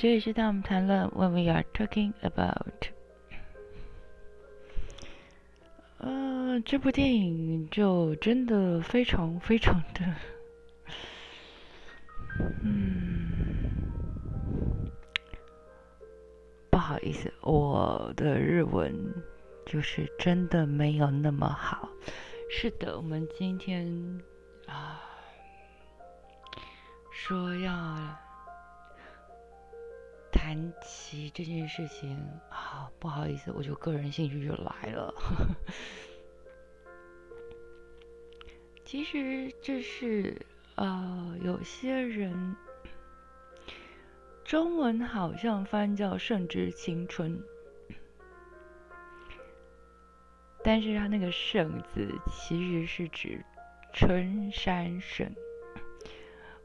这里是当我们谈论 when we are talking about，呃，这部电影就真的非常非常的，嗯，不好意思，我的日文就是真的没有那么好。是的，我们今天啊说要。谈起这件事情啊，不好意思，我就个人兴趣就来了。其实这是呃，有些人中文好像翻叫《圣之青春》，但是他那个“圣”字其实是指春山省。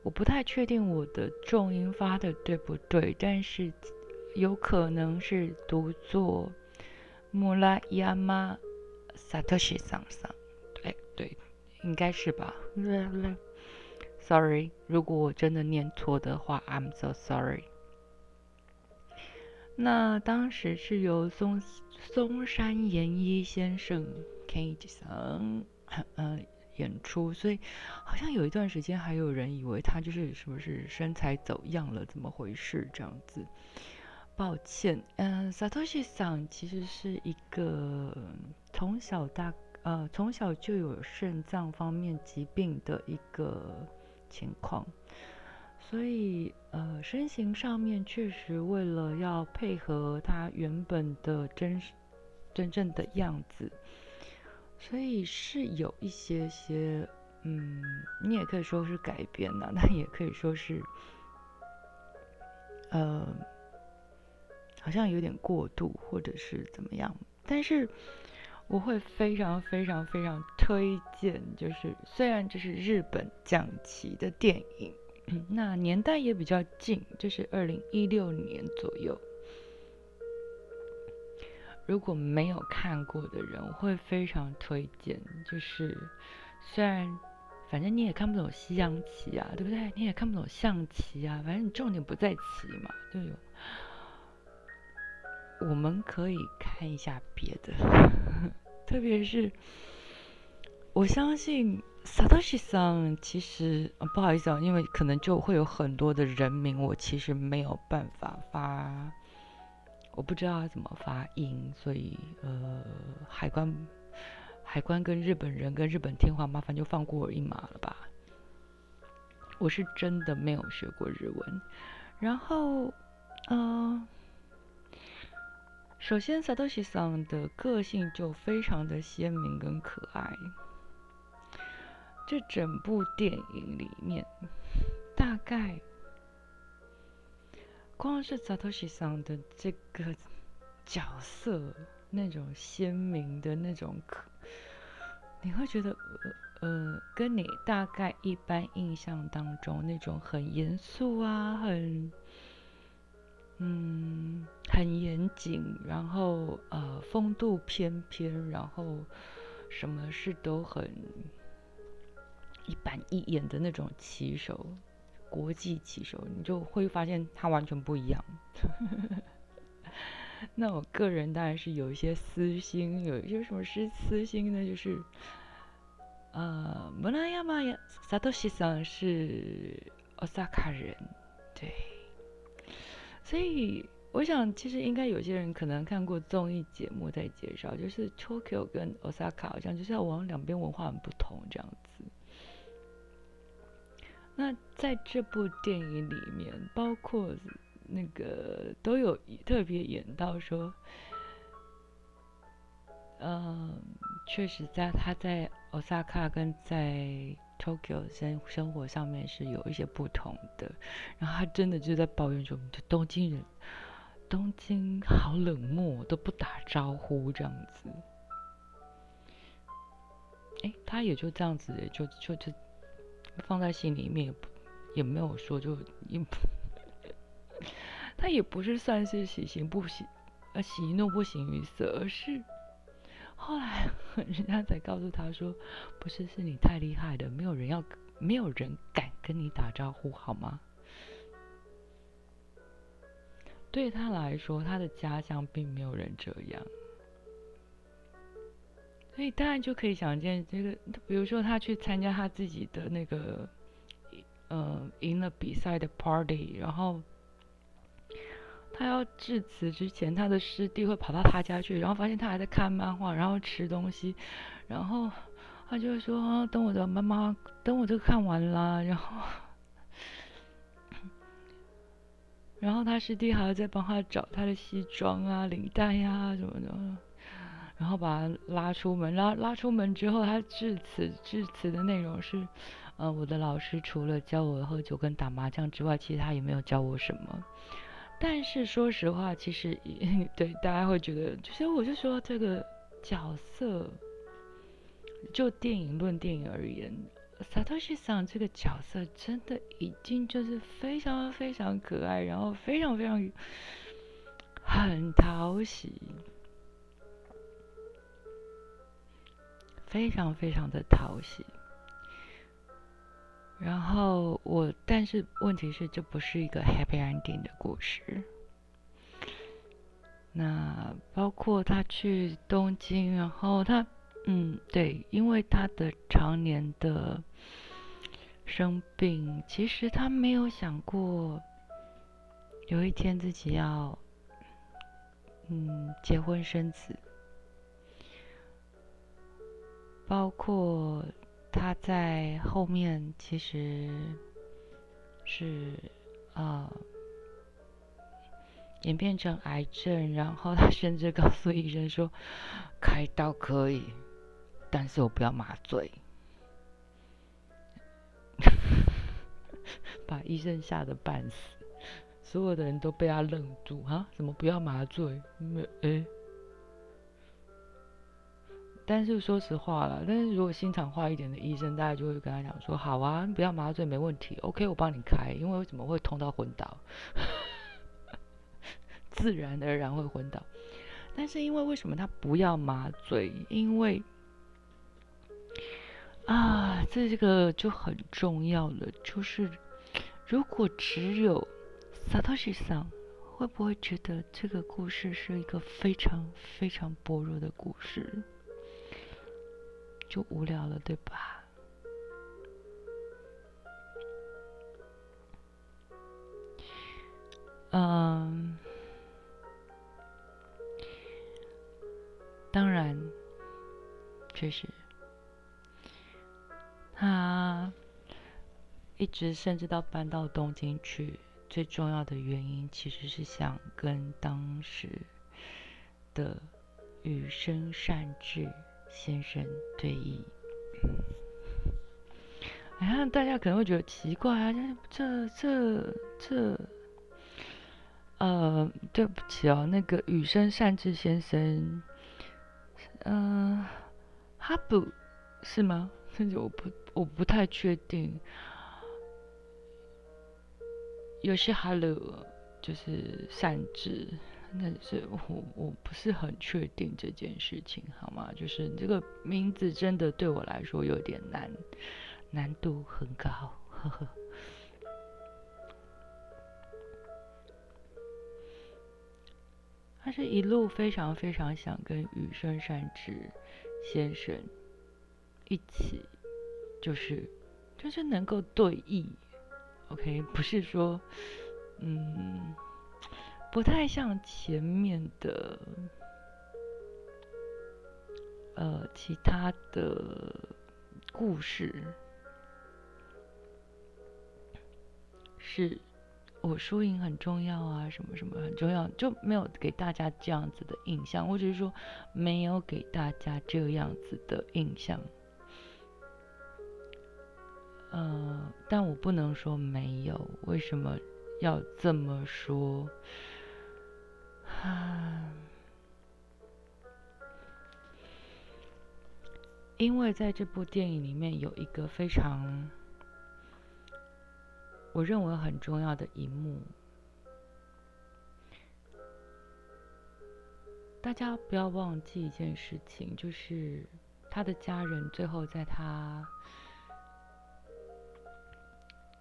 我不太确定我的重音发的对不对，但是有可能是读作穆拉亚马萨特西桑桑，对对，应该是吧。Sorry，如果我真的念错的话，I'm so sorry。那当时是由松松山研一先生 K 桑，嗯。演出，所以好像有一段时间还有人以为他就是是不是身材走样了，怎么回事这样子？抱歉，嗯，Satoshi 桑其实是一个从小大呃从小就有肾脏方面疾病的一个情况，所以呃身形上面确实为了要配合他原本的真真正的样子。所以是有一些些，嗯，你也可以说是改编呐，但也可以说是，呃，好像有点过度或者是怎么样。但是我会非常非常非常推荐，就是虽然这是日本讲旗的电影，那年代也比较近，就是二零一六年左右。如果没有看过的人，我会非常推荐。就是虽然反正你也看不懂西洋棋啊，对不对？你也看不懂象棋啊，反正你重点不在棋嘛，对？我们可以看一下别的，特别是我相信 Satoshi 桑，其实不好意思啊，因为可能就会有很多的人名，我其实没有办法发。我不知道要怎么发音，所以呃，海关海关跟日本人跟日本天皇，麻烦就放过我一马了吧。我是真的没有学过日文。然后，呃，首先萨多西桑的个性就非常的鲜明跟可爱。这整部电影里面，大概。光是扎多西桑的这个角色，那种鲜明的那种可，你会觉得呃，跟你大概一般印象当中那种很严肃啊，很嗯很严谨，然后呃风度翩翩，然后什么事都很一板一眼的那种棋手。国际棋手，你就会发现他完全不一样。那我个人当然是有一些私心，有一些什么是私心呢？就是，呃，村山萨多西桑是 Osaka 人，对。所以我想，其实应该有些人可能看过综艺节目在介绍，就是 Tokyo 跟 Osaka 好像就是要往两边文化很不同这样。那在这部电影里面，包括那个都有特别演到说，嗯，确实在他在 Osaka 跟在 Tokyo 生生活上面是有一些不同的。然后他真的就在抱怨说：“东京人，东京好冷漠，都不打招呼这样子。”哎，他也就这样子，就就就。放在心里面也不也没有说就也，他也不是算是喜形不喜呃喜怒不形于色，而是后来 人家才告诉他说，不是是你太厉害了，没有人要没有人敢跟你打招呼好吗？对他来说，他的家乡并没有人这样，所以当然就可以想见，这个比如说他去参加他自己的那个，呃，赢了比赛的 party，然后他要致辞之前，他的师弟会跑到他家去，然后发现他还在看漫画，然后吃东西，然后他就说：“等我的妈妈，等我这个看完了，然后。”然后他师弟还要再帮他找他的西装啊、领带呀什么的，然后把他拉出门。拉拉出门之后，他致辞致辞的内容是：呃，我的老师除了教我喝酒跟打麻将之外，其实他也没有教我什么。但是说实话，其实 对大家会觉得，其实我就说这个角色，就电影论电影而言。萨托西桑这个角色真的已经就是非常非常可爱，然后非常非常很讨喜，非常非常的讨喜。然后我，但是问题是，这不是一个 happy ending 的故事。那包括他去东京，然后他。嗯，对，因为他的常年的生病，其实他没有想过有一天自己要嗯结婚生子，包括他在后面其实是啊演变成癌症，然后他甚至告诉医生说开刀可以。但是我不要麻醉，把医生吓得半死，所有的人都被他愣住啊！怎么不要麻醉？没哎。但是说实话了，但是如果心肠坏一点的医生，大家就会跟他讲说：好啊，不要麻醉没问题，OK，我帮你开，因为为什么会痛到昏倒？自然而然会昏倒。但是因为为什么他不要麻醉？因为啊，这个就很重要了。就是如果只有萨托西桑，会不会觉得这个故事是一个非常非常薄弱的故事，就无聊了，对吧？嗯，当然，确实。他一直甚至到搬到东京去，最重要的原因其实是想跟当时的羽生善治先生对弈。哎呀，大家可能会觉得奇怪啊，这这这，呃，对不起哦，那个羽生善治先生，嗯，哈布是吗？甚至我不。我不太确定，有些 Hello 就是善治，但是我我不是很确定这件事情，好吗？就是这个名字真的对我来说有点难，难度很高，呵呵。他是一路非常非常想跟羽生善治先生一起。就是，就是能够对弈，OK，不是说，嗯，不太像前面的，呃，其他的故事，是我输赢很重要啊，什么什么很重要，就没有给大家这样子的印象，我只是说没有给大家这样子的印象。呃，但我不能说没有，为什么要这么说？啊，因为在这部电影里面有一个非常我认为很重要的一幕，大家不要忘记一件事情，就是他的家人最后在他。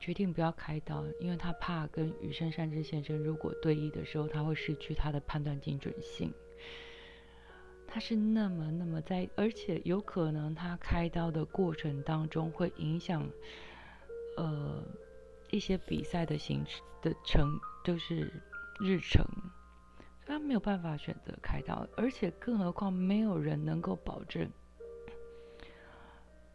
决定不要开刀，因为他怕跟羽生善之先生如果对弈的时候，他会失去他的判断精准性。他是那么那么在，而且有可能他开刀的过程当中会影响，呃，一些比赛的行程的程，就是日程，他没有办法选择开刀，而且更何况没有人能够保证。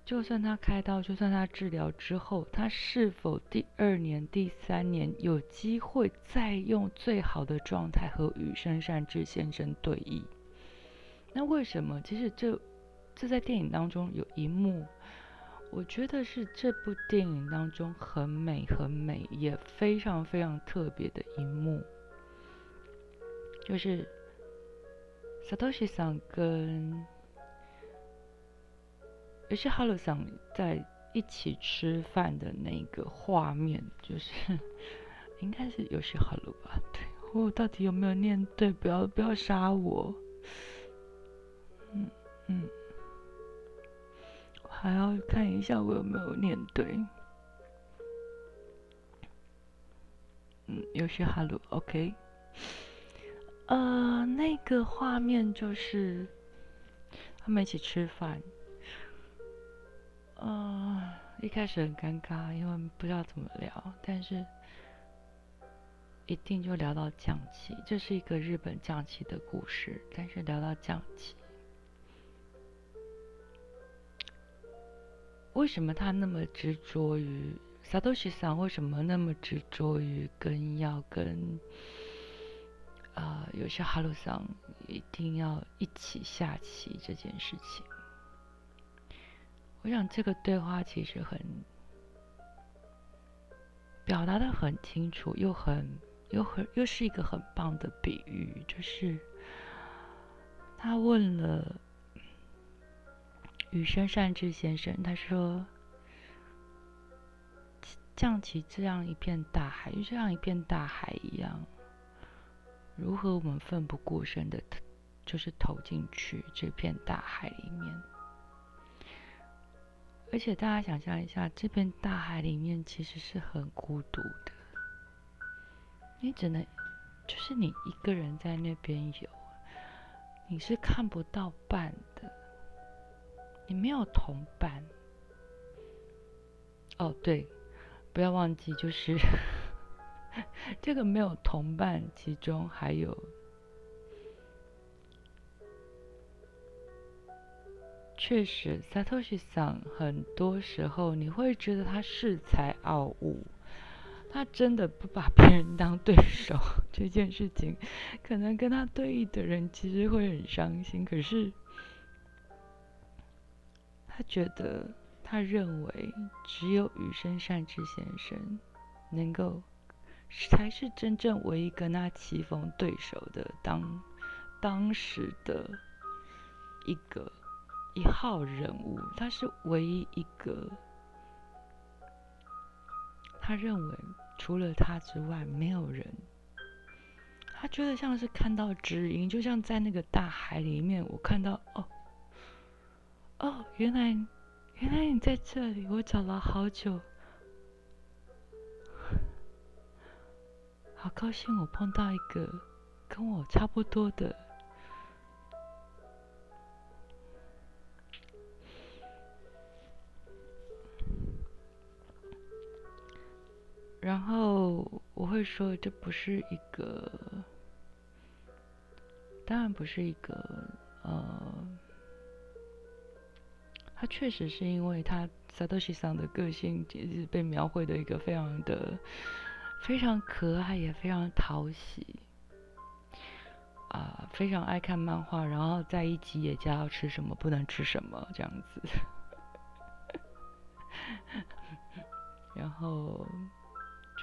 就算他开刀，就算他治疗之后，他是否第二年、第三年有机会再用最好的状态和羽生善治先生对弈？那为什么？其实这这在电影当中有一幕，我觉得是这部电影当中很美、很美，也非常非常特别的一幕，就是 Satoshi 桑跟。也是哈鲁桑在一起吃饭的那个画面，就是 应该是有些哈鲁吧？对我到底有没有念对？不要不要杀我！嗯嗯，我还要看一下我有没有念对。嗯，有些哈鲁，OK。呃，那个画面就是他们一起吃饭。嗯，一开始很尴尬，因为不知道怎么聊，但是一定就聊到降旗，这是一个日本降旗的故事。但是聊到降旗，为什么他那么执着于萨多西桑？为什么那么执着于跟要跟啊有些哈鲁桑一定要一起下棋这件事情？我想这个对话其实很表达的很清楚，又很又很又是一个很棒的比喻，就是他问了羽生善治先生，他说：“降起这样一片大海，就像一片大海一样，如何我们奋不顾身的，就是投进去这片大海里面？”而且大家想象一下，这片大海里面其实是很孤独的，你只能就是你一个人在那边游，你是看不到伴的，你没有同伴。哦，对，不要忘记，就是 这个没有同伴，其中还有。确实，Satoshi 桑很多时候你会觉得他恃才傲物，他真的不把别人当对手。这件事情，可能跟他对弈的人其实会很伤心。可是，他觉得，他认为只有羽生善治先生能够才是真正唯一跟他棋逢对手的当当时的一个。一号人物，他是唯一一个，他认为除了他之外没有人。他觉得像是看到指引，就像在那个大海里面，我看到哦哦，原来原来你在这里，我找了好久，好高兴我碰到一个跟我差不多的。然后我会说，这不是一个，当然不是一个，呃，他确实是因为他萨多西桑的个性，其实被描绘的一个非常的非常可爱，也非常讨喜，啊，非常爱看漫画，然后在一集也教要吃什么，不能吃什么这样子，然后。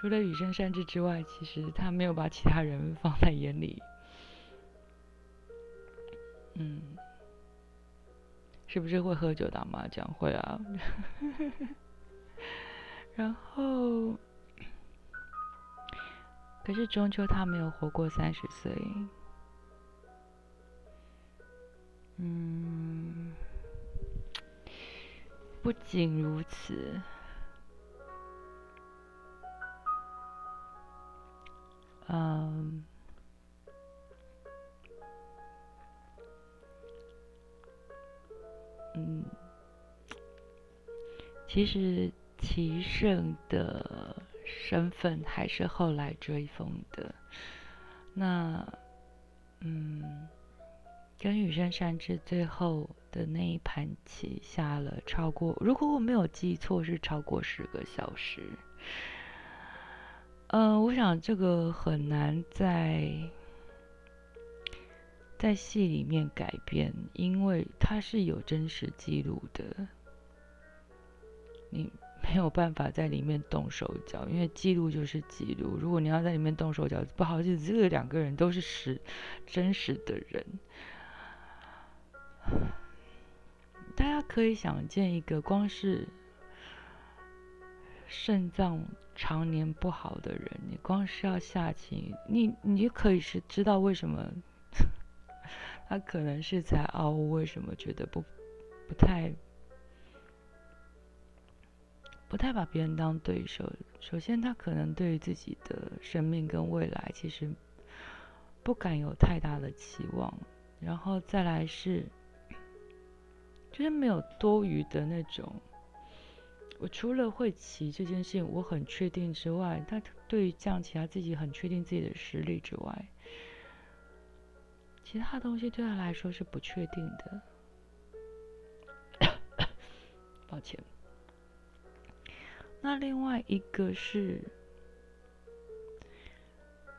除了羽生善治之外，其实他没有把其他人放在眼里。嗯，是不是会喝酒打麻将？会啊。然后，可是终究他没有活过三十岁。嗯，不仅如此。嗯，嗯，其实棋圣的身份还是后来追风的。那，嗯，跟羽生善治最后的那一盘棋下了超过，如果我没有记错，是超过十个小时。嗯，我想这个很难在在戏里面改变，因为它是有真实记录的。你 没有办法在里面动手脚，因为记录就是记录。如果你要在里面动手脚，不好意思，这个两个人都是实真实的人。大家可以想见一个，光是肾脏常年不好的人，你光是要下棋，你你可以是知道为什么 他可能是在熬，为什么觉得不不太。不太把别人当对手。首先，他可能对于自己的生命跟未来，其实不敢有太大的期望。然后再来是，就是没有多余的那种。我除了会骑这件事情我很确定之外，他对于降棋他自己很确定自己的实力之外，其他东西对他来说是不确定的。抱歉。那另外一个是，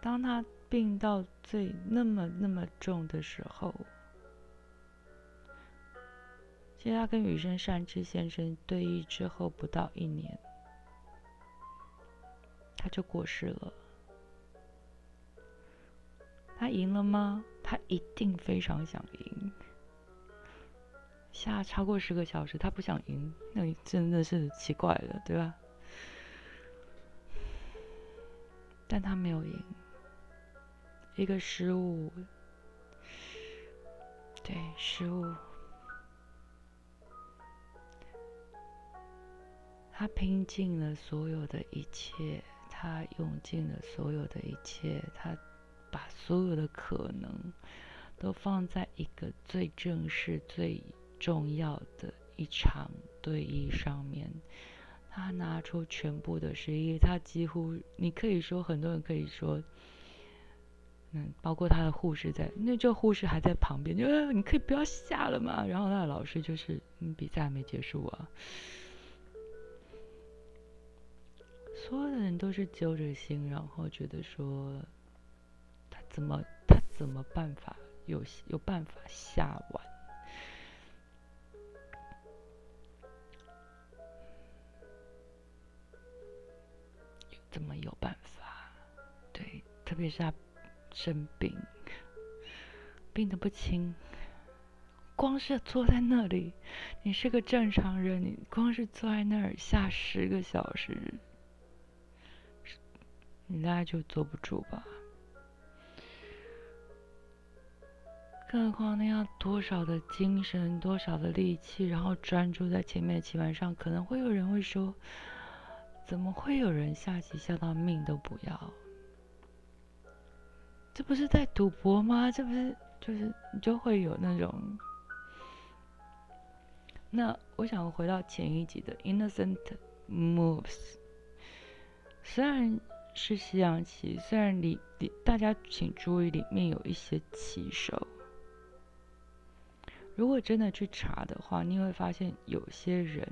当他病到最那么那么重的时候，其实他跟羽生善治先生对弈之后不到一年，他就过世了。他赢了吗？他一定非常想赢。下超过十个小时，他不想赢，那真的是奇怪了，对吧？但他没有赢，一个失误，对失误，他拼尽了所有的一切，他用尽了所有的一切，他把所有的可能都放在一个最正式、最重要的一场对弈上面。他拿出全部的实力，他几乎，你可以说，很多人可以说，嗯，包括他的护士在，那这护士还在旁边，就你可以不要下了嘛。然后他的老师就是，嗯，比赛还没结束啊。所有的人都是揪着心，然后觉得说，他怎么，他怎么办法有有办法下完？怎么有办法？对，特别是他生病，病得不轻。光是坐在那里，你是个正常人，你光是坐在那儿下十个小时，你大概就坐不住吧？更何况那样多少的精神，多少的力气，然后专注在前面的棋盘上，可能会有人会说。怎么会有人下棋下到命都不要？这不是在赌博吗？这不是就是就会有那种……那我想回到前一集的 Innocent Moves，虽然是西洋棋，虽然里里大家请注意里面有一些棋手，如果真的去查的话，你会发现有些人。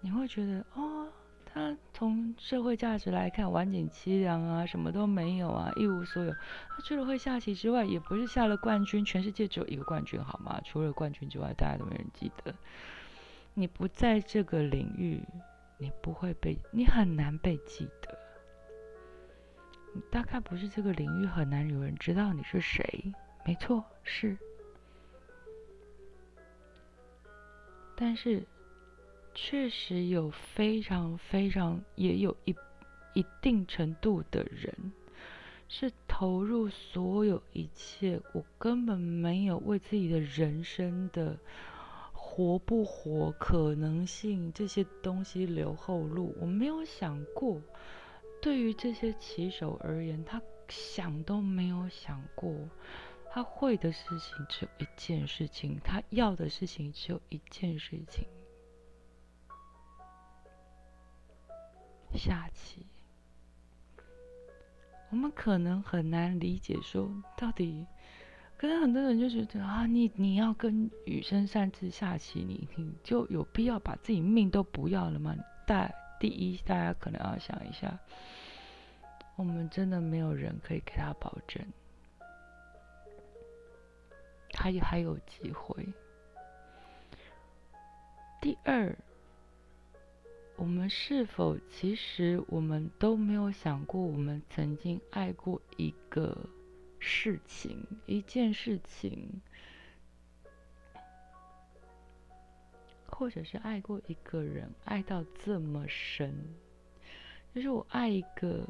你会觉得哦，他从社会价值来看，晚景凄凉啊，什么都没有啊，一无所有。他除了会下棋之外，也不是下了冠军，全世界只有一个冠军，好吗？除了冠军之外，大家都没人记得。你不在这个领域，你不会被，你很难被记得。你大概不是这个领域，很难有人知道你是谁。没错，是。但是。确实有非常非常，也有一一定程度的人，是投入所有一切，我根本没有为自己的人生的活不活可能性这些东西留后路。我没有想过对于这些棋手而言他想都没有想过他会的事情只有一件事情他要的事情只有一件事情。下棋。我们可能很难理解说到底可能很多人就觉得啊，你你要跟羽生擅自下棋，你你就有必要把自己命都不要了吗？大第一，大家可能要想一下，我们真的没有人可以给他保证，他也还有机会。第二。我们是否其实我们都没有想过，我们曾经爱过一个事情，一件事情，或者是爱过一个人，爱到这么深，就是我爱一个。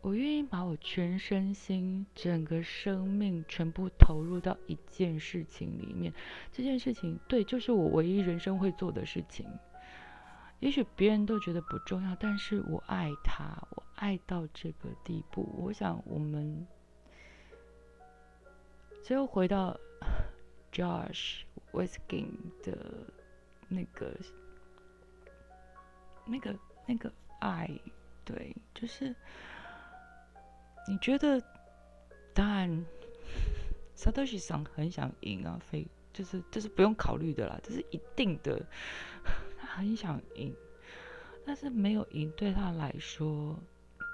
我愿意把我全身心、整个生命全部投入到一件事情里面。这件事情，对，就是我唯一人生会做的事情。也许别人都觉得不重要，但是我爱他，爱到这个地步。我想，我们最后回到 Josh Wisking 的那个、那个、那个爱，对，就是。你觉得，当然，Satoshi 想很想赢啊，非就是这是不用考虑的啦，这是一定的。他很想赢，但是没有赢对他来说，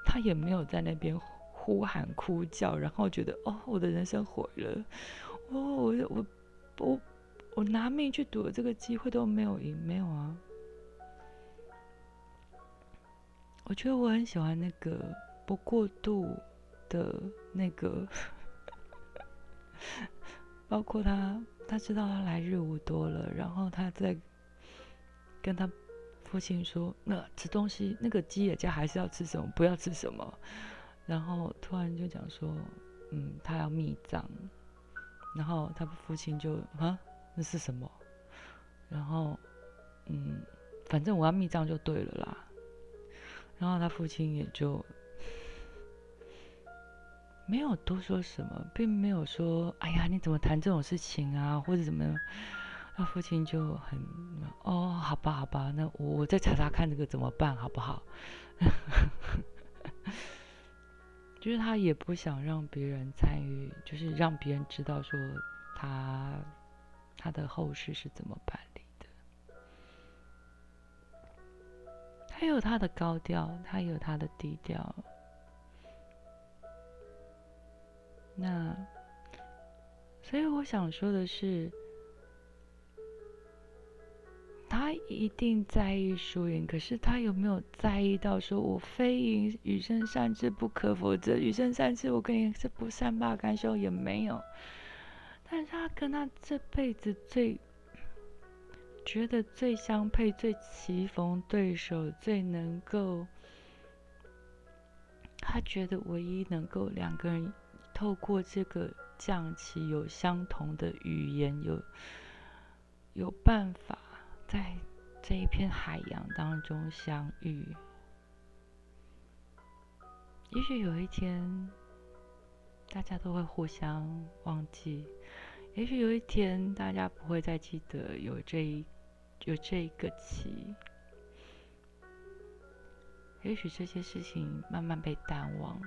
他也没有在那边呼喊哭叫，然后觉得哦，我的人生毁了，哦，我我我我拿命去赌这个机会都没有赢，没有啊。我觉得我很喜欢那个不过度。的那个，包括他，他知道他来日无多了，然后他在跟他父亲说：“那吃东西，那个鸡也家还是要吃什么，不要吃什么。”然后突然就讲说：“嗯，他要密葬。”然后他父亲就：“啊，那是什么？”然后，嗯，反正我要密葬就对了啦。然后他父亲也就。没有多说什么，并没有说“哎呀，你怎么谈这种事情啊？”或者怎么样。他父亲就很“哦，好吧，好吧，那我我再查查看这个怎么办，好不好？” 就是他也不想让别人参与，就是让别人知道说他他的后事是怎么办理的。他有他的高调，他有他的低调。那，所以我想说的是，他一定在意输赢，可是他有没有在意到说，我非赢余生善治不可，否则余生善治我跟你是不善罢甘休也没有。但是他跟他这辈子最觉得最相配、最棋逢对手、最能够，他觉得唯一能够两个人。透过这个降旗，有相同的语言，有有办法在这一片海洋当中相遇。也许有一天，大家都会互相忘记；也许有一天，大家不会再记得有这一有这一个期。也许这些事情慢慢被淡忘。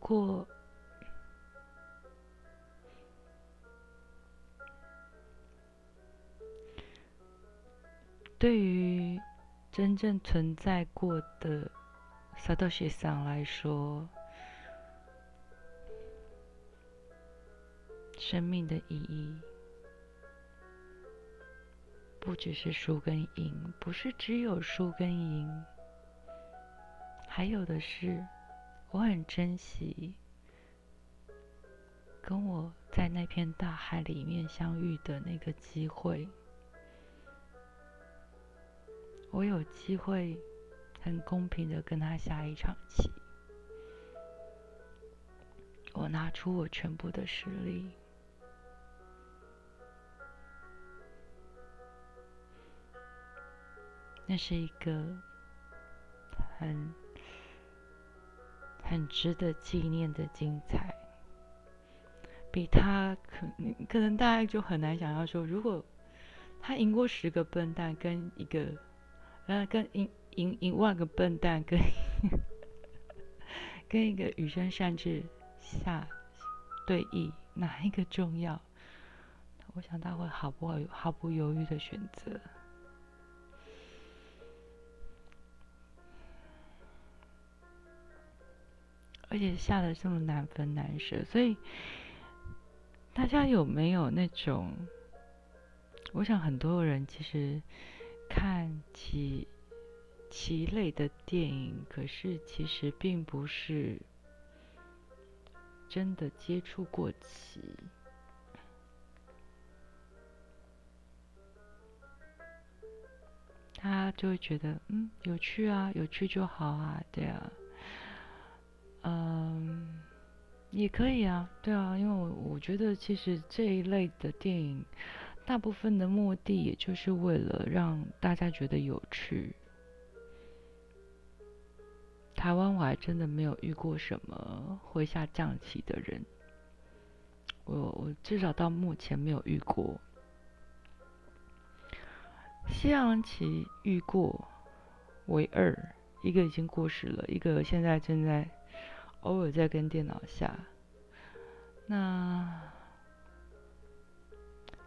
过，对于真正存在过的萨多西桑来说，生命的意义不只是输跟赢，不是只有输跟赢，还有的是。我很珍惜跟我在那片大海里面相遇的那个机会。我有机会很公平的跟他下一场棋。我拿出我全部的实力。那是一个很。很值得纪念的精彩。比他可能可能大家就很难想象说，如果他赢过十个笨蛋，跟一个，呃，跟赢赢一万个笨蛋，跟 跟一个羽生善治下对弈，哪一个重要？我想他会毫不毫不犹豫的选择，而且下的这么难分难舍，所以。大家有没有那种？我想很多人其实看棋棋类的电影，可是其实并不是真的接触过棋，他就会觉得嗯有趣啊，有趣就好啊，对啊，嗯。也可以啊，对啊，因为我我觉得其实这一类的电影，大部分的目的也就是为了让大家觉得有趣。台湾我还真的没有遇过什么会下象棋的人，我我至少到目前没有遇过。西洋棋遇过，为二一个已经过时了，一个现在正在。偶尔在跟电脑下，那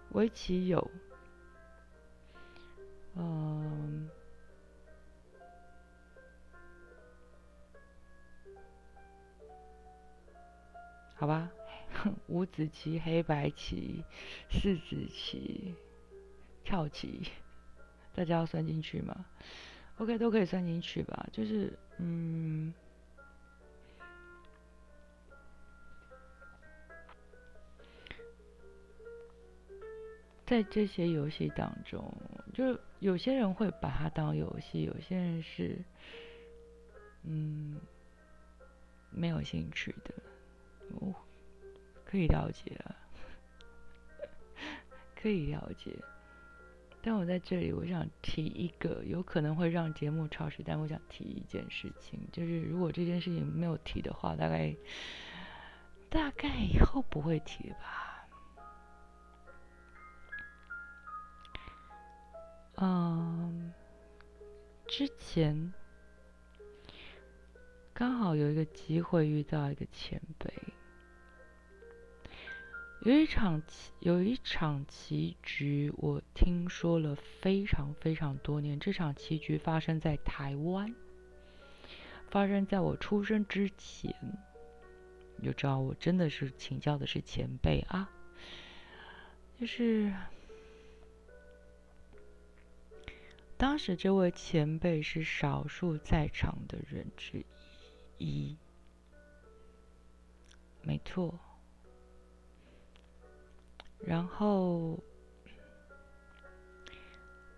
围棋有，嗯，好吧，五子棋、黑白棋、四子棋、跳棋，大家要算进去吗？OK，都可以算进去吧，就是嗯。在这些游戏当中，就是有些人会把它当游戏，有些人是，嗯，没有兴趣的，我可以了解啊，可以了解。但我在这里，我想提一个有可能会让节目超时，但我想提一件事情，就是如果这件事情没有提的话，大概大概以后不会提吧。嗯，之前刚好有一个机会遇到一个前辈，有一场，有一场棋局，我听说了非常非常多年。这场棋局发生在台湾，发生在我出生之前，你就知道我真的是请教的是前辈啊，就是。当时这位前辈是少数在场的人之一，没错。然后，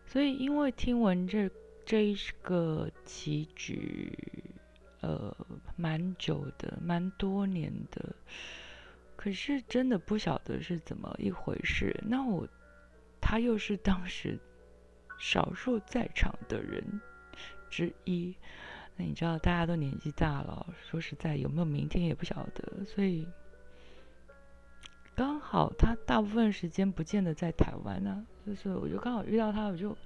所以因为听闻这这一个棋局，呃，蛮久的，蛮多年的，可是真的不晓得是怎么一回事。那我，他又是当时。少数在场的人之一，那你知道大家都年纪大了，说实在有没有明天也不晓得，所以刚好他大部分时间不见得在台湾呢，就是我就刚好遇到他，我就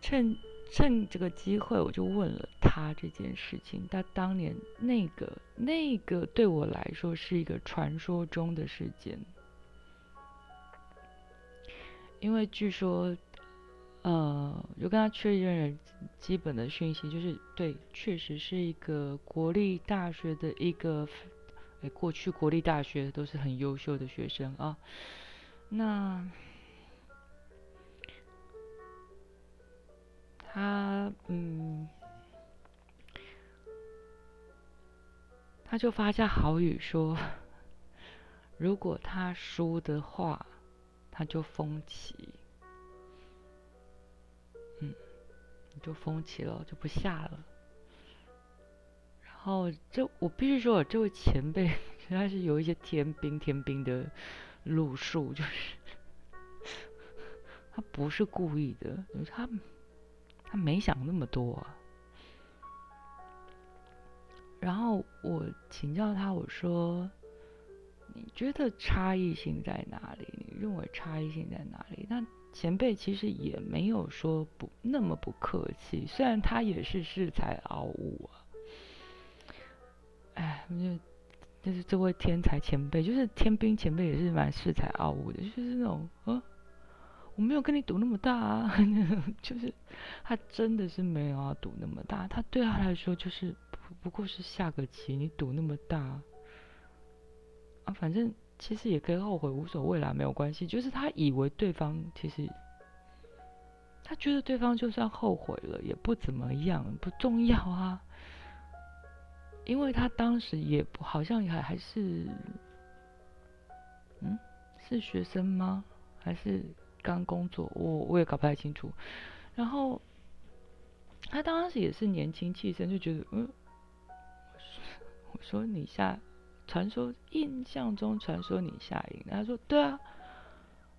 趁趁这个机会，我就问了他这件事情。他当年那个那个对我来说是一个传说中的事件，因为据说。呃，就跟他确认了基本的讯息，就是对，确实是一个国立大学的一个，哎，过去国立大学都是很优秀的学生啊。那他，嗯，他就发下好语说，如果他输的话，他就封旗。就封起了，就不下了。然后，这我必须说，这位前辈他是有一些天兵天兵的路数，就是他不是故意的，他他没想那么多。然后我请教他，我说：“你觉得差异性在哪里？你认为差异性在哪里？”那前辈其实也没有说不那么不客气，虽然他也是恃才傲物啊。哎，就就是这位天才前辈，就是天兵前辈，也是蛮恃才傲物的，就是那种啊，我没有跟你赌那么大啊，就是他真的是没有要赌那么大，他对他来说就是不不过是下个棋，你赌那么大啊，反正。其实也可以后悔，无所谓啦，没有关系。就是他以为对方其实，他觉得对方就算后悔了也不怎么样，不重要啊。因为他当时也不好像还还是，嗯，是学生吗？还是刚工作？我我也搞不太清楚。然后他当时也是年轻气盛，就觉得嗯，我说 你下。传说印象中传说你下赢，他说对啊，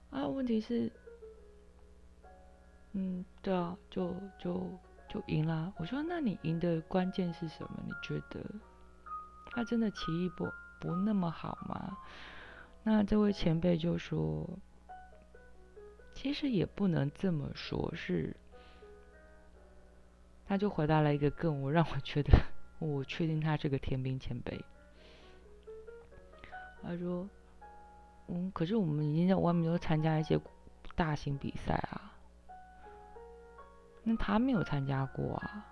啊问题是，嗯对啊，就就就赢啦。我说那你赢的关键是什么？你觉得他真的棋艺不不那么好吗？那这位前辈就说，其实也不能这么说，是，他就回答了一个更我让我觉得我确定他是个天兵前辈。他说：“嗯，可是我们已经在外面都参加一些大型比赛啊，那他没有参加过啊。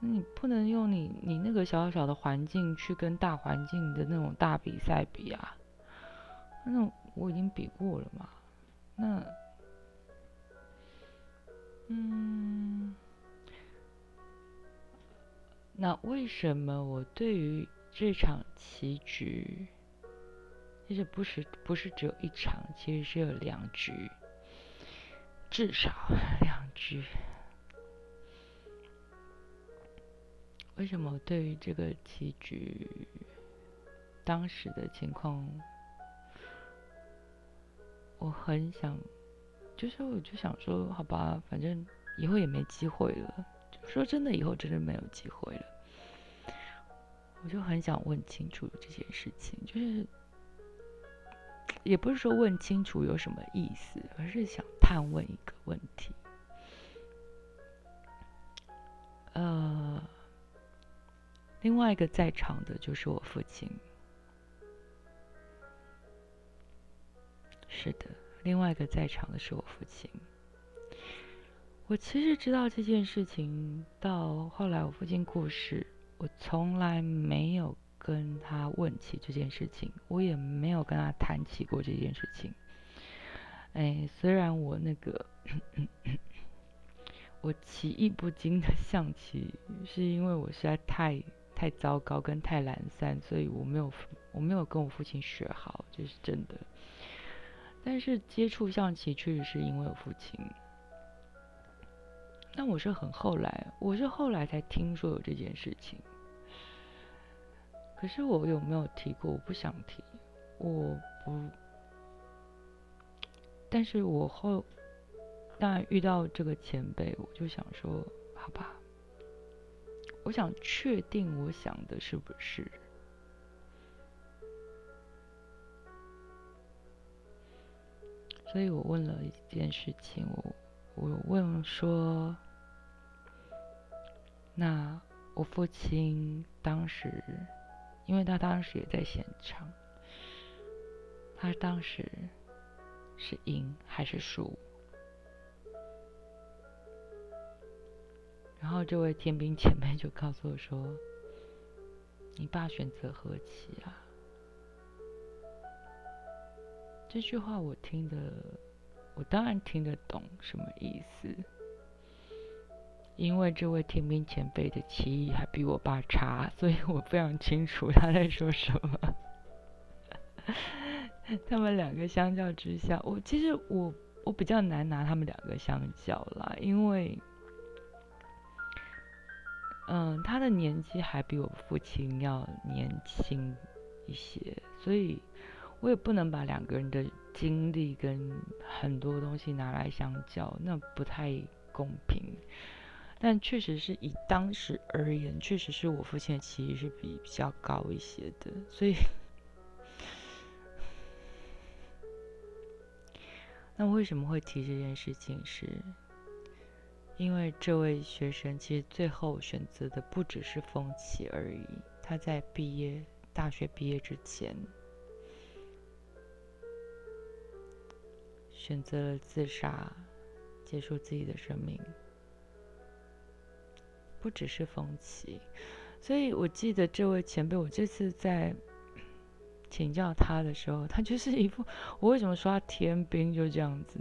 那你不能用你你那个小小的环境去跟大环境的那种大比赛比啊。那我已经比过了嘛。那，嗯，那为什么我对于？”这场棋局其实不是不是只有一场，其实是有两局，至少 两局。为什么对于这个棋局当时的情况，我很想，就是我就想说，好吧，反正以后也没机会了。说真的，以后真的没有机会了。我就很想问清楚这件事情，就是也不是说问清楚有什么意思，而是想探问一个问题。呃，另外一个在场的就是我父亲，是的，另外一个在场的是我父亲。我其实知道这件事情，到后来我父亲过世。我从来没有跟他问起这件事情，我也没有跟他谈起过这件事情。哎，虽然我那个 我棋艺不精的象棋，是因为我实在太太糟糕跟太懒散，所以我没有我没有跟我父亲学好，这是真的。但是接触象棋确实是因为我父亲。但我是很后来，我是后来才听说有这件事情。可是我有没有提过？我不想提，我不。但是我后当然遇到这个前辈，我就想说，好吧，我想确定我想的是不是。所以我问了一件事情，我我问说。那我父亲当时，因为他当时也在现场，他当时是赢还是输？然后这位天兵前辈就告诉我说：“你爸选择和棋啊。”这句话我听得，我当然听得懂什么意思。因为这位天兵前辈的棋艺还比我爸差，所以我非常清楚他在说什么。他们两个相较之下，我其实我我比较难拿他们两个相较啦，因为，嗯，他的年纪还比我父亲要年轻一些，所以我也不能把两个人的经历跟很多东西拿来相较，那不太公平。但确实是以当时而言，确实是我父亲的棋艺是比比较高一些的，所以，那为什么会提这件事情？是因为这位学生其实最后选择的不只是风气而已，他在毕业大学毕业之前，选择了自杀，结束自己的生命。不只是风起，所以我记得这位前辈，我这次在请教他的时候，他就是一副我为什么说他天兵就这样子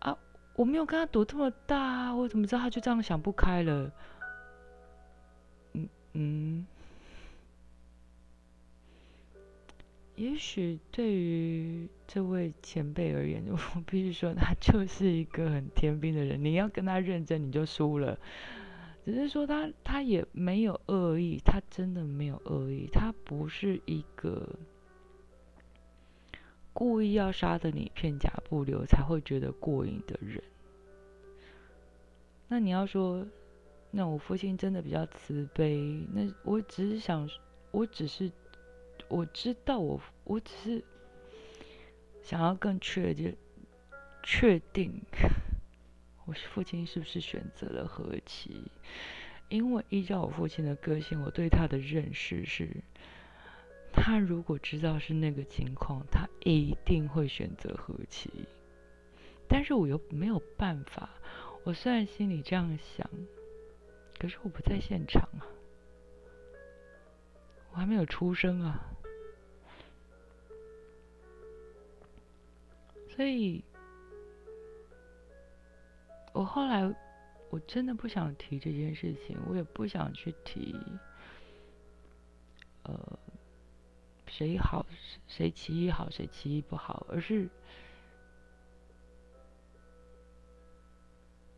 啊？我没有跟他赌这么大，我怎么知道他就这样想不开了？嗯嗯，也许对于这位前辈而言，我必须说他就是一个很天兵的人，你要跟他认真，你就输了。只是说他他也没有恶意，他真的没有恶意，他不是一个故意要杀的你片甲不留才会觉得过瘾的人。那你要说，那我父亲真的比较慈悲，那我只是想，我只是我知道我我只是想要更确定确定。我父亲是不是选择了和棋？因为依照我父亲的个性，我对他的认识是，他如果知道是那个情况，他一定会选择和棋。但是我又没有办法。我虽然心里这样想，可是我不在现场啊，我还没有出生啊，所以。我后来，我真的不想提这件事情，我也不想去提，呃，谁好谁棋艺好，谁棋艺不好，而是，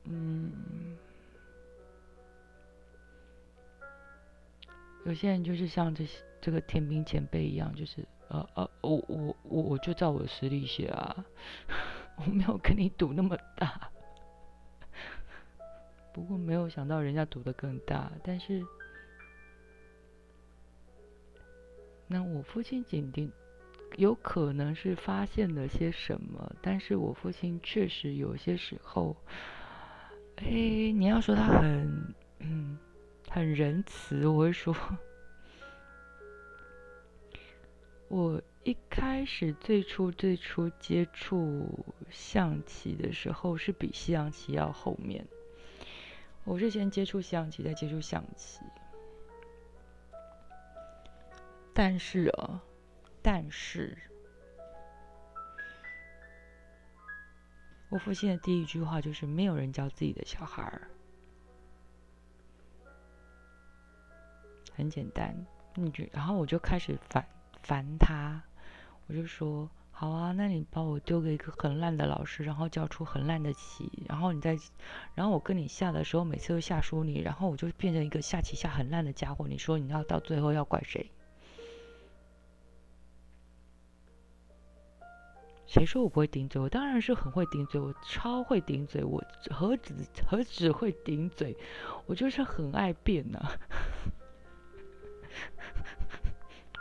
嗯，有些人就是像这些这个天兵前辈一样，就是呃呃，我我我我就照我的实力写啊，我没有跟你赌那么大。不过没有想到人家赌的更大，但是那我父亲紧盯，有可能是发现了些什么，但是我父亲确实有些时候，哎，你要说他很嗯很仁慈，我会说，我一开始最初最初接触象棋的时候，是比西洋棋要后面。我是先接触象棋，再接触象棋。但是啊，但是，我父亲的第一句话就是：没有人教自己的小孩儿。很简单，你就然后我就开始烦烦他，我就说。好啊，那你把我丢给一个很烂的老师，然后教出很烂的棋，然后你再，然后我跟你下的时候，每次都下输你，然后我就变成一个下棋下很烂的家伙。你说你要到最后要怪谁？谁说我不会顶嘴？我当然是很会顶嘴，我超会顶嘴，我何止何止会顶嘴，我就是很爱辩呐。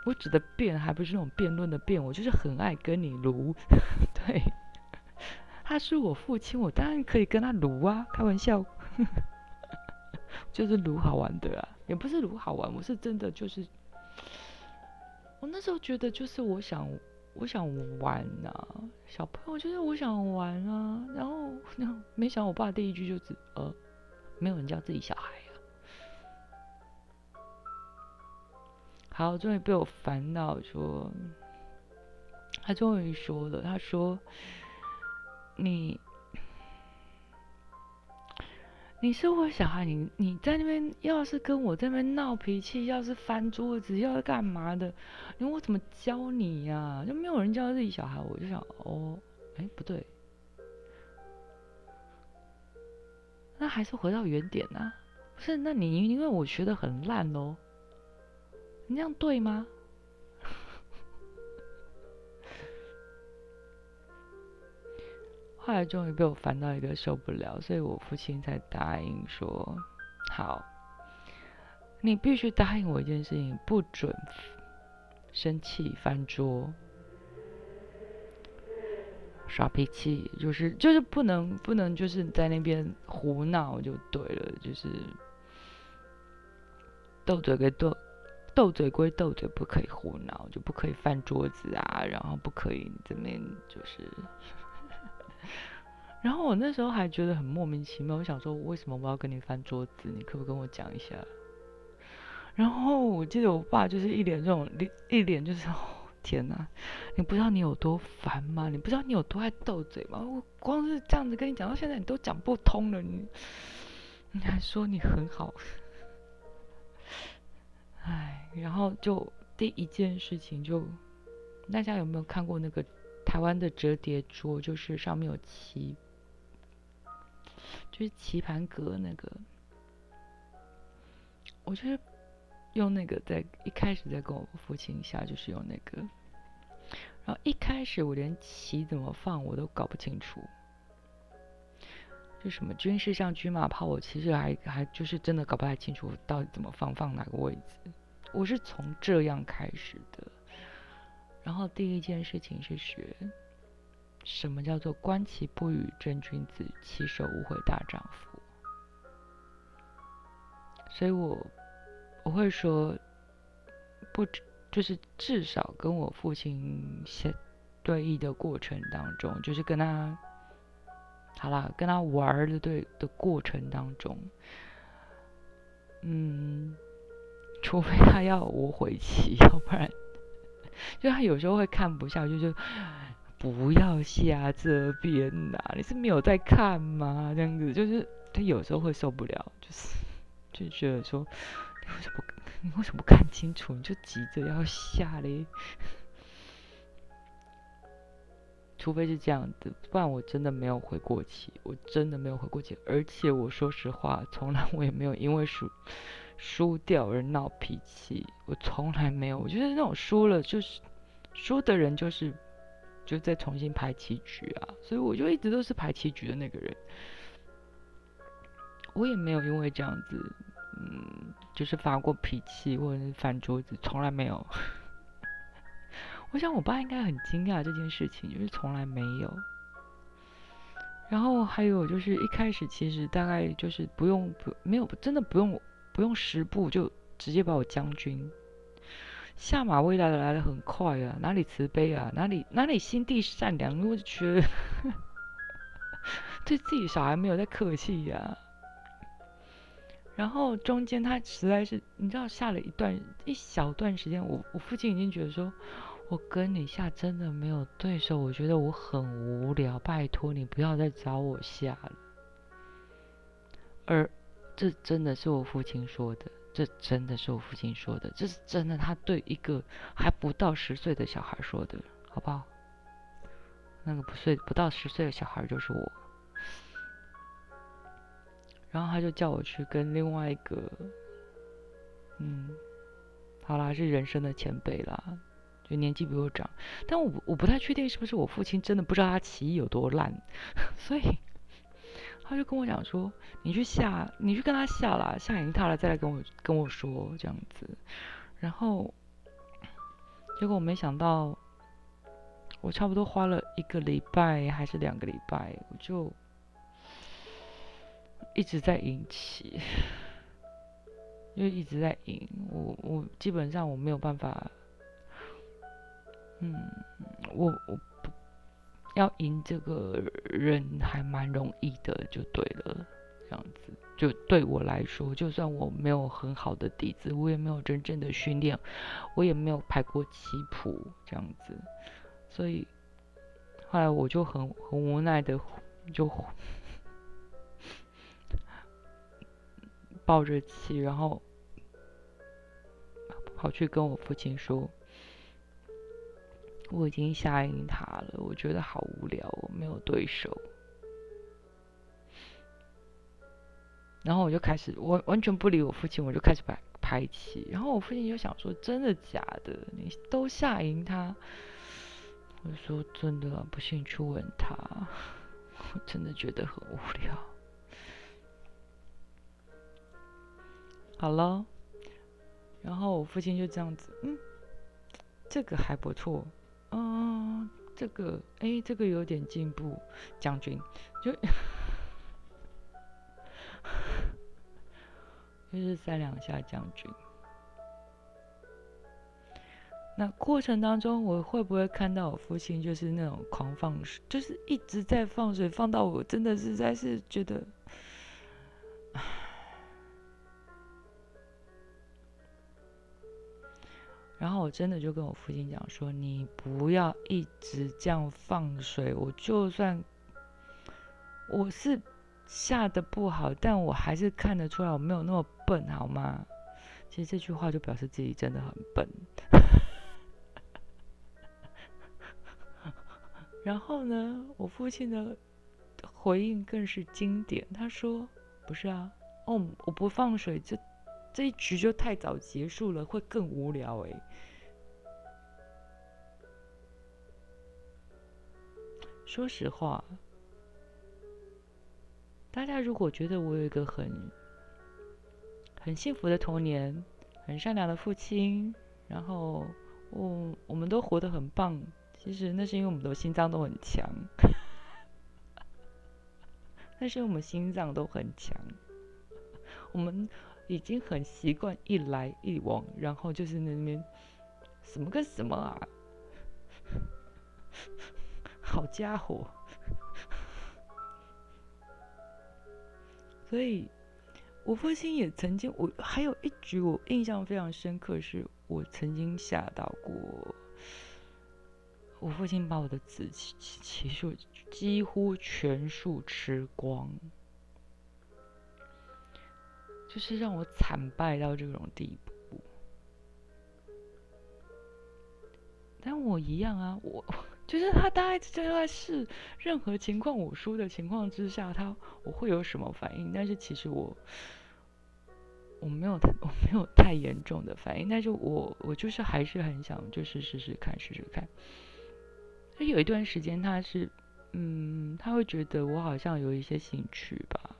我指的辩还不是那种辩论的辩，我就是很爱跟你撸。对，他是我父亲，我当然可以跟他撸啊，开玩笑，就是撸好玩的啊，也不是撸好玩，我是真的就是，我那时候觉得就是我想我想玩啊，小朋友就是我想玩啊，然后然后没想我爸第一句就是呃，没有人教自己小孩。好，终于被我烦恼说，他终于说了，他说：“你，你是我小孩，你你在那边要是跟我在那边闹脾气，要是翻桌子，要是干嘛的，你我怎么教你呀？就没有人教自己小孩，我就想，哦，哎，不对，那还是回到原点啊，不是？那你因为我学的很烂喽。”你这样对吗？后来终于被我烦到一个受不了，所以我父亲才答应说：“好，你必须答应我一件事情，不准生气翻桌。”耍脾气就是就是不能不能就是在那边胡闹就对了，就是斗嘴归斗斗嘴归斗嘴，不可以胡闹，就不可以翻桌子啊，然后不可以这边就是，然后我那时候还觉得很莫名其妙，我想说为什么我要跟你翻桌子？你可不可以跟我讲一下？然后我记得我爸就是一脸这种一脸就是哦。天哪，你不知道你有多烦吗？你不知道你有多爱斗嘴吗？我光是这样子跟你讲到现在，你都讲不通了，你你还说你很好，哎，然后就第一件事情就，大家有没有看过那个台湾的折叠桌？就是上面有棋，就是棋盘格那个，我就是。用那个在一开始在跟我父亲下，就是用那个，然后一开始我连棋怎么放我都搞不清楚，就什么军事上军马炮，我其实还还就是真的搞不太清楚到底怎么放，放哪个位置。我是从这样开始的，然后第一件事情是学什么叫做观其不语真君子，其手无悔大丈夫。所以我。我会说，不，就是至少跟我父亲先对弈的过程当中，就是跟他，好啦，跟他玩的对的过程当中，嗯，除非他要我回棋，要不然，就他有时候会看不下去，就不要下这边呐，你是没有在看吗？这样子，就是他有时候会受不了，就是就觉得说。你为什么？你为什么不看清楚？你就急着要下嘞？除非是这样子，不然我真的没有回过气，我真的没有回过气。而且我说实话，从来我也没有因为输输掉而闹脾气，我从来没有。我觉得那种输了就是输的人就是就再重新排棋局啊，所以我就一直都是排棋局的那个人。我也没有因为这样子。嗯，就是发过脾气或者是翻桌子，从来没有。我想我爸应该很惊讶这件事情，就是从来没有。然后还有就是一开始其实大概就是不用不没有真的不用不用十步就直接把我将军下马威来的来的很快啊，哪里慈悲啊，哪里哪里心地善良，我就觉得 对自己小孩没有在客气呀。然后中间他实在是，你知道下了一段一小段时间，我我父亲已经觉得说，我跟你下真的没有对手，我觉得我很无聊，拜托你不要再找我下了。而这真的是我父亲说的，这真的是我父亲说的，这是真的，他对一个还不到十岁的小孩说的，好不好？那个不岁不到十岁的小孩就是我。然后他就叫我去跟另外一个，嗯，好啦，是人生的前辈啦，就年纪比我长，但我我不太确定是不是我父亲真的不知道他棋艺有多烂，所以他就跟我讲说，你去下，你去跟他下啦，下赢他了再来跟我跟我说这样子，然后结果我没想到，我差不多花了一个礼拜还是两个礼拜，我就。一直在赢棋，因为一直在赢，我我基本上我没有办法，嗯，我我要赢这个人还蛮容易的，就对了，这样子就对我来说，就算我没有很好的底子，我也没有真正的训练，我也没有排过棋谱这样子，所以后来我就很很无奈的就。抱着气，然后跑去跟我父亲说：“我已经下赢他了，我觉得好无聊，我没有对手。”然后我就开始完完全不理我父亲，我就开始拍拍气。然后我父亲就想说：“真的假的？你都下赢他？”我说：“真的，不信你去问他。”我真的觉得很无聊。好了，然后我父亲就这样子，嗯，这个还不错，嗯，这个，哎，这个有点进步，将军，就就是三两下将军。那过程当中，我会不会看到我父亲就是那种狂放水，就是一直在放水，放到我真的实在是觉得，然后我真的就跟我父亲讲说：“你不要一直这样放水，我就算我是下的不好，但我还是看得出来我没有那么笨，好吗？”其实这句话就表示自己真的很笨。然后呢，我父亲的回应更是经典。他说：“不是啊，哦，我不放水，这这一局就太早结束了，会更无聊。”哎，说实话，大家如果觉得我有一个很很幸福的童年，很善良的父亲，然后我我们都活得很棒。其实那是因为我们的心脏都很强，那是因为我们心脏都很强，我们已经很习惯一来一往，然后就是那边什么跟什么啊，好家伙！所以，我父亲也曾经，我还有一局我印象非常深刻，是我曾经吓到过。我父亲把我的子棋棋数几乎全数吃光，就是让我惨败到这种地步。但我一样啊，我就是他大概就在是任何情况我输的情况之下，他我会有什么反应？但是其实我我没有太我没有太严重的反应，但是我我就是还是很想就是试试看试试看。有一段时间，他是，嗯，他会觉得我好像有一些兴趣吧，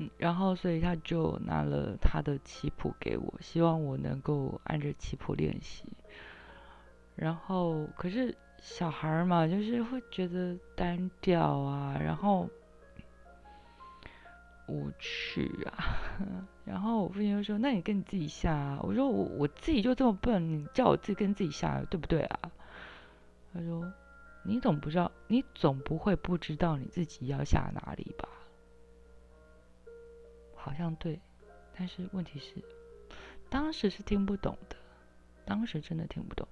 嗯，然后所以他就拿了他的棋谱给我，希望我能够按着棋谱练习。然后，可是小孩嘛，就是会觉得单调啊，然后无趣啊。然后我父亲就说：“那你跟你自己下啊。”我说：“我我自己就这么笨，你叫我自己跟自己下，对不对啊？”他说：“你总不知道，你总不会不知道你自己要下哪里吧？”好像对，但是问题是，当时是听不懂的，当时真的听不懂。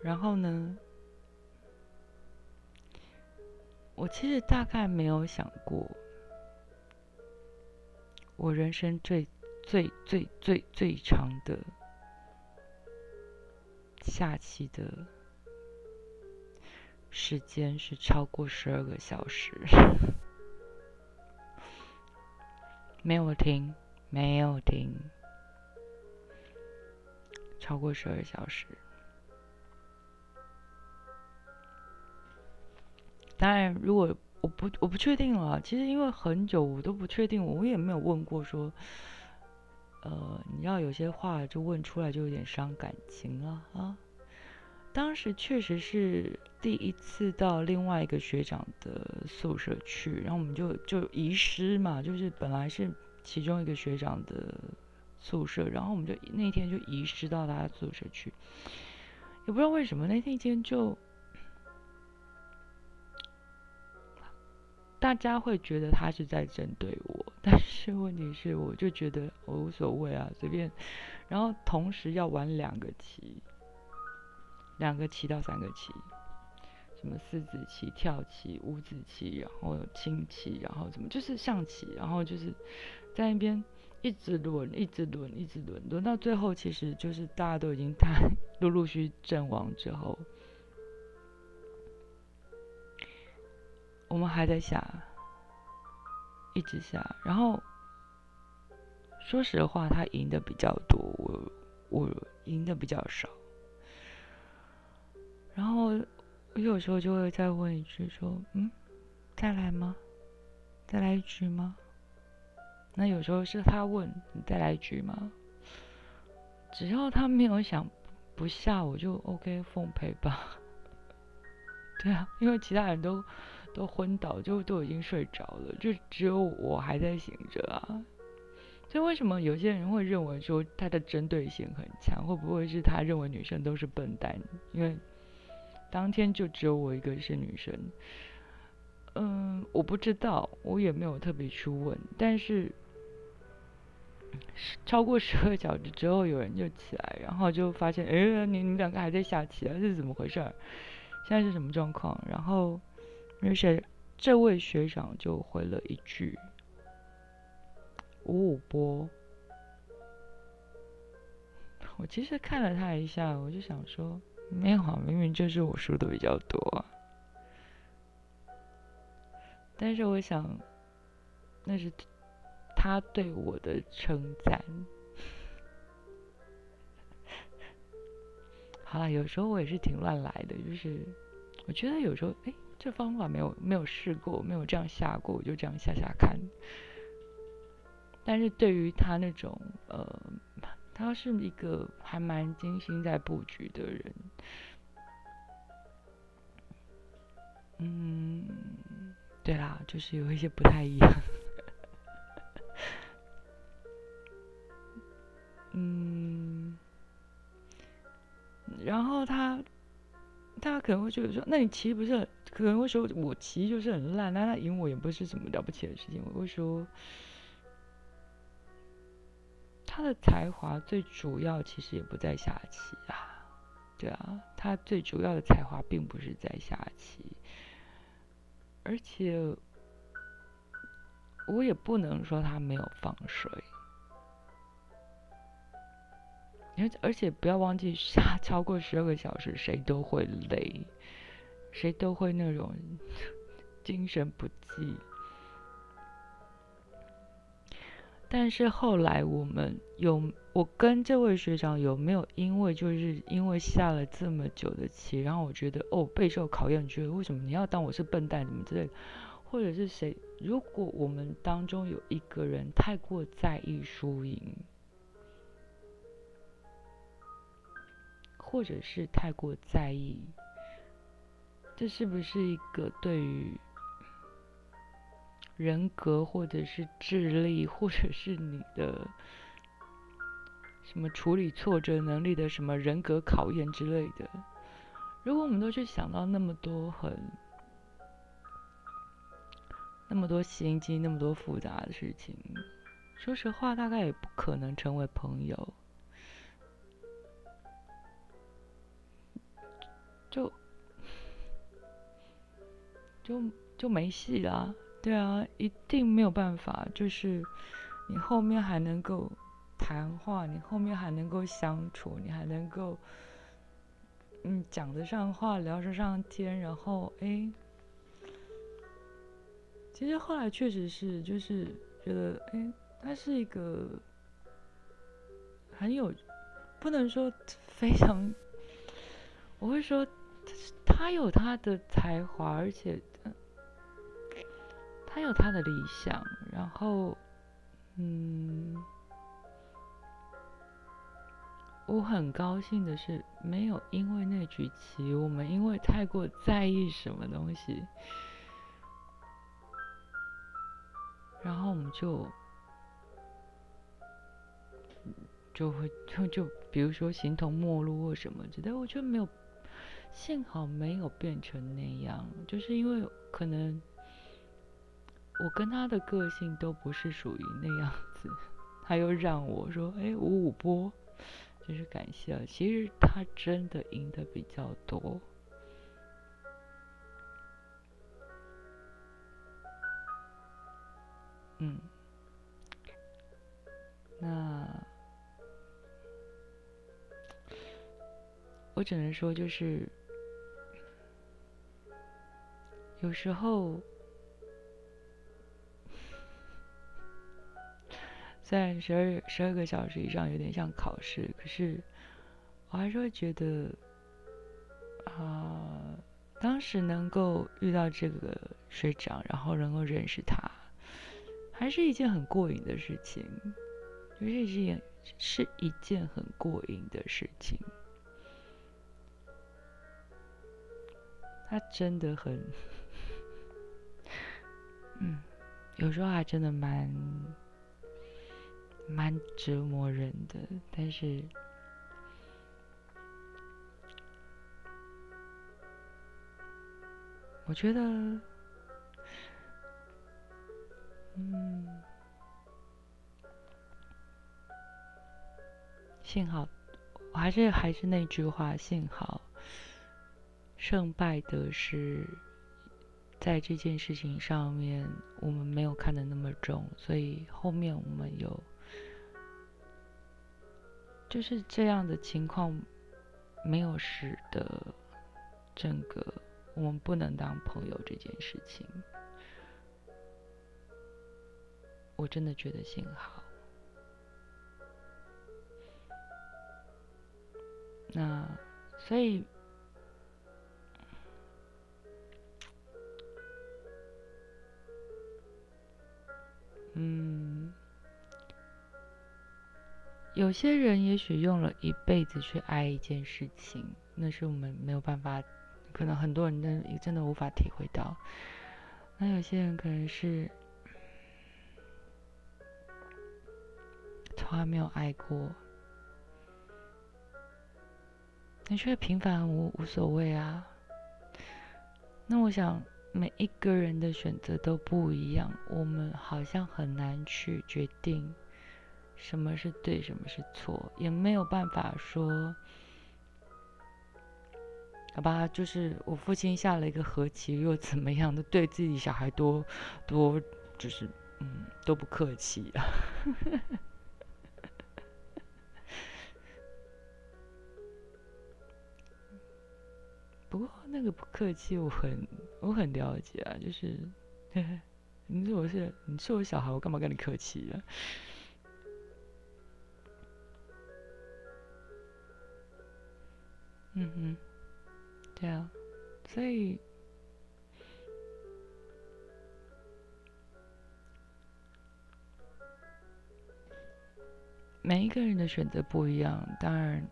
然后呢，我其实大概没有想过，我人生最最最最最长的。下棋的时间是超过十二个小时，没有停，没有停，超过十二小时。当然，如果我不我不确定了，其实因为很久我都不确定，我也没有问过说。呃，你要有些话就问出来，就有点伤感情了啊。当时确实是第一次到另外一个学长的宿舍去，然后我们就就遗失嘛，就是本来是其中一个学长的宿舍，然后我们就那天就遗失到他宿舍去，也不知道为什么那天就。大家会觉得他是在针对我，但是问题是，我就觉得我无所谓啊，随便。然后同时要玩两个棋，两个棋到三个棋，什么四子棋、跳棋、五子棋，然后清棋，然后怎么就是象棋，然后就是在那边一直轮，一直轮，一直轮，轮到最后，其实就是大家都已经太陆陆续阵亡之后。我们还在下，一直下。然后，说实话，他赢的比较多，我我赢的比较少。然后我有时候就会再问一句说，嗯，再来吗？再来一局吗？那有时候是他问你再来一局吗？只要他没有想不下，我就 OK 奉陪吧。对啊，因为其他人都都昏倒，就都已经睡着了，就只有我还在醒着啊。所以为什么有些人会认为说他的针对性很强？会不会是他认为女生都是笨蛋？因为当天就只有我一个是女生。嗯，我不知道，我也没有特别去问。但是超过十二小时之后，有人就起来，然后就发现，哎，你你们两个还在下棋啊？这是怎么回事？现在是什么状况？然后，而且这位学长就回了一句：“五五波。”我其实看了他一下，我就想说，没有啊，明明就是我输的比较多。但是我想，那是他对我的称赞。好了，有时候我也是挺乱来的，就是我觉得有时候，哎，这方法没有没有试过，没有这样下过，我就这样下下看。但是对于他那种，呃，他是一个还蛮精心在布局的人，嗯。对啦，就是有一些不太一样。嗯，然后他他可能会觉得说，那你骑不是很，可能会说我骑就是很烂，那他赢我也不是什么了不起的事情。我会说，他的才华最主要其实也不在下棋啊，对啊，他最主要的才华并不是在下棋。而且，我也不能说他没有放水，而而且不要忘记，下 超过十二个小时，谁都会累，谁都会那种 精神不济。但是后来我们有，我跟这位学长有没有因为就是因为下了这么久的棋，然后我觉得哦备受考验，觉得为什么你要当我是笨蛋什么之类的，或者是谁？如果我们当中有一个人太过在意输赢，或者是太过在意，这是不是一个对于？人格，或者是智力，或者是你的什么处理挫折能力的什么人格考验之类的。如果我们都去想到那么多很那么多心机、那么多复杂的事情，说实话，大概也不可能成为朋友，就 就就没戏了。对啊，一定没有办法。就是你后面还能够谈话，你后面还能够相处，你还能够嗯讲得上话，聊得上天。然后哎，其实后来确实是，就是觉得哎，他是一个很有，不能说 非常，我会说他有他的才华，而且。他有他的理想，然后，嗯，我很高兴的是，没有因为那局棋，我们因为太过在意什么东西，然后我们就就会就就比如说形同陌路或什么之类，我觉得没有，幸好没有变成那样，就是因为可能。我跟他的个性都不是属于那样子，他又让我说：“哎，五五波，真是感谢。”其实他真的赢的比较多。嗯，那我只能说，就是有时候。虽然十二十二个小时以上有点像考试，可是我还是会觉得，啊，当时能够遇到这个学长，然后能够认识他，还是一件很过瘾的事情，就是一件是一件很过瘾的事情。他真的很，嗯，有时候还真的蛮蛮折磨人的，但是。我觉得，嗯，幸好，我还是还是那句话，幸好，胜败得失，在这件事情上面，我们没有看得那么重，所以后面我们有，就是这样的情况，没有使得整个。我们不能当朋友这件事情，我真的觉得幸好。那所以，嗯，有些人也许用了一辈子去爱一件事情，那是我们没有办法。可能很多人真也真的无法体会到，那有些人可能是从来没有爱过，你觉得平凡无无所谓啊？那我想每一个人的选择都不一样，我们好像很难去决定什么是对，什么是错，也没有办法说。好吧，就是我父亲下了一个和棋，又怎么样的，对自己小孩多多，就是嗯，都不客气啊。不过那个不客气，我很我很了解啊，就是，你说我是你是我小孩，我干嘛跟你客气啊？嗯哼。对啊，所以每一个人的选择不一样，当然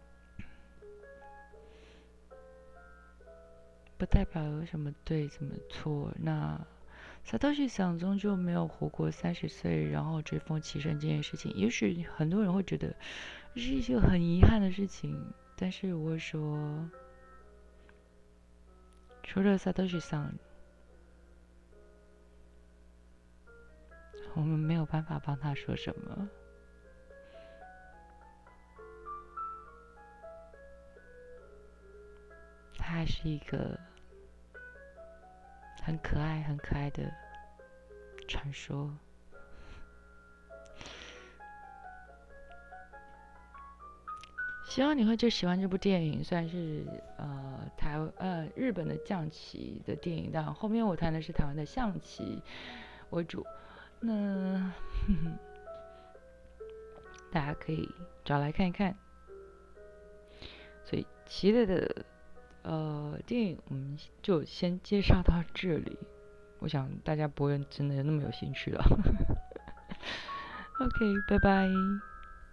不代表有什么对什么错。那萨多西想中就没有活过三十岁，然后追风起身这件事情，也许很多人会觉得是一件很遗憾的事情，但是我会说。除了萨多西桑，我们没有办法帮他说什么。他还是一个很可爱、很可爱的传说。希望你会就喜欢这部电影，虽然是呃台呃日本的象棋的电影，但后面我谈的是台湾的象棋为主。那 大家可以找来看一看。所以棋类的呃电影我们就先介绍到这里。我想大家不会真的那么有兴趣了。OK，拜拜。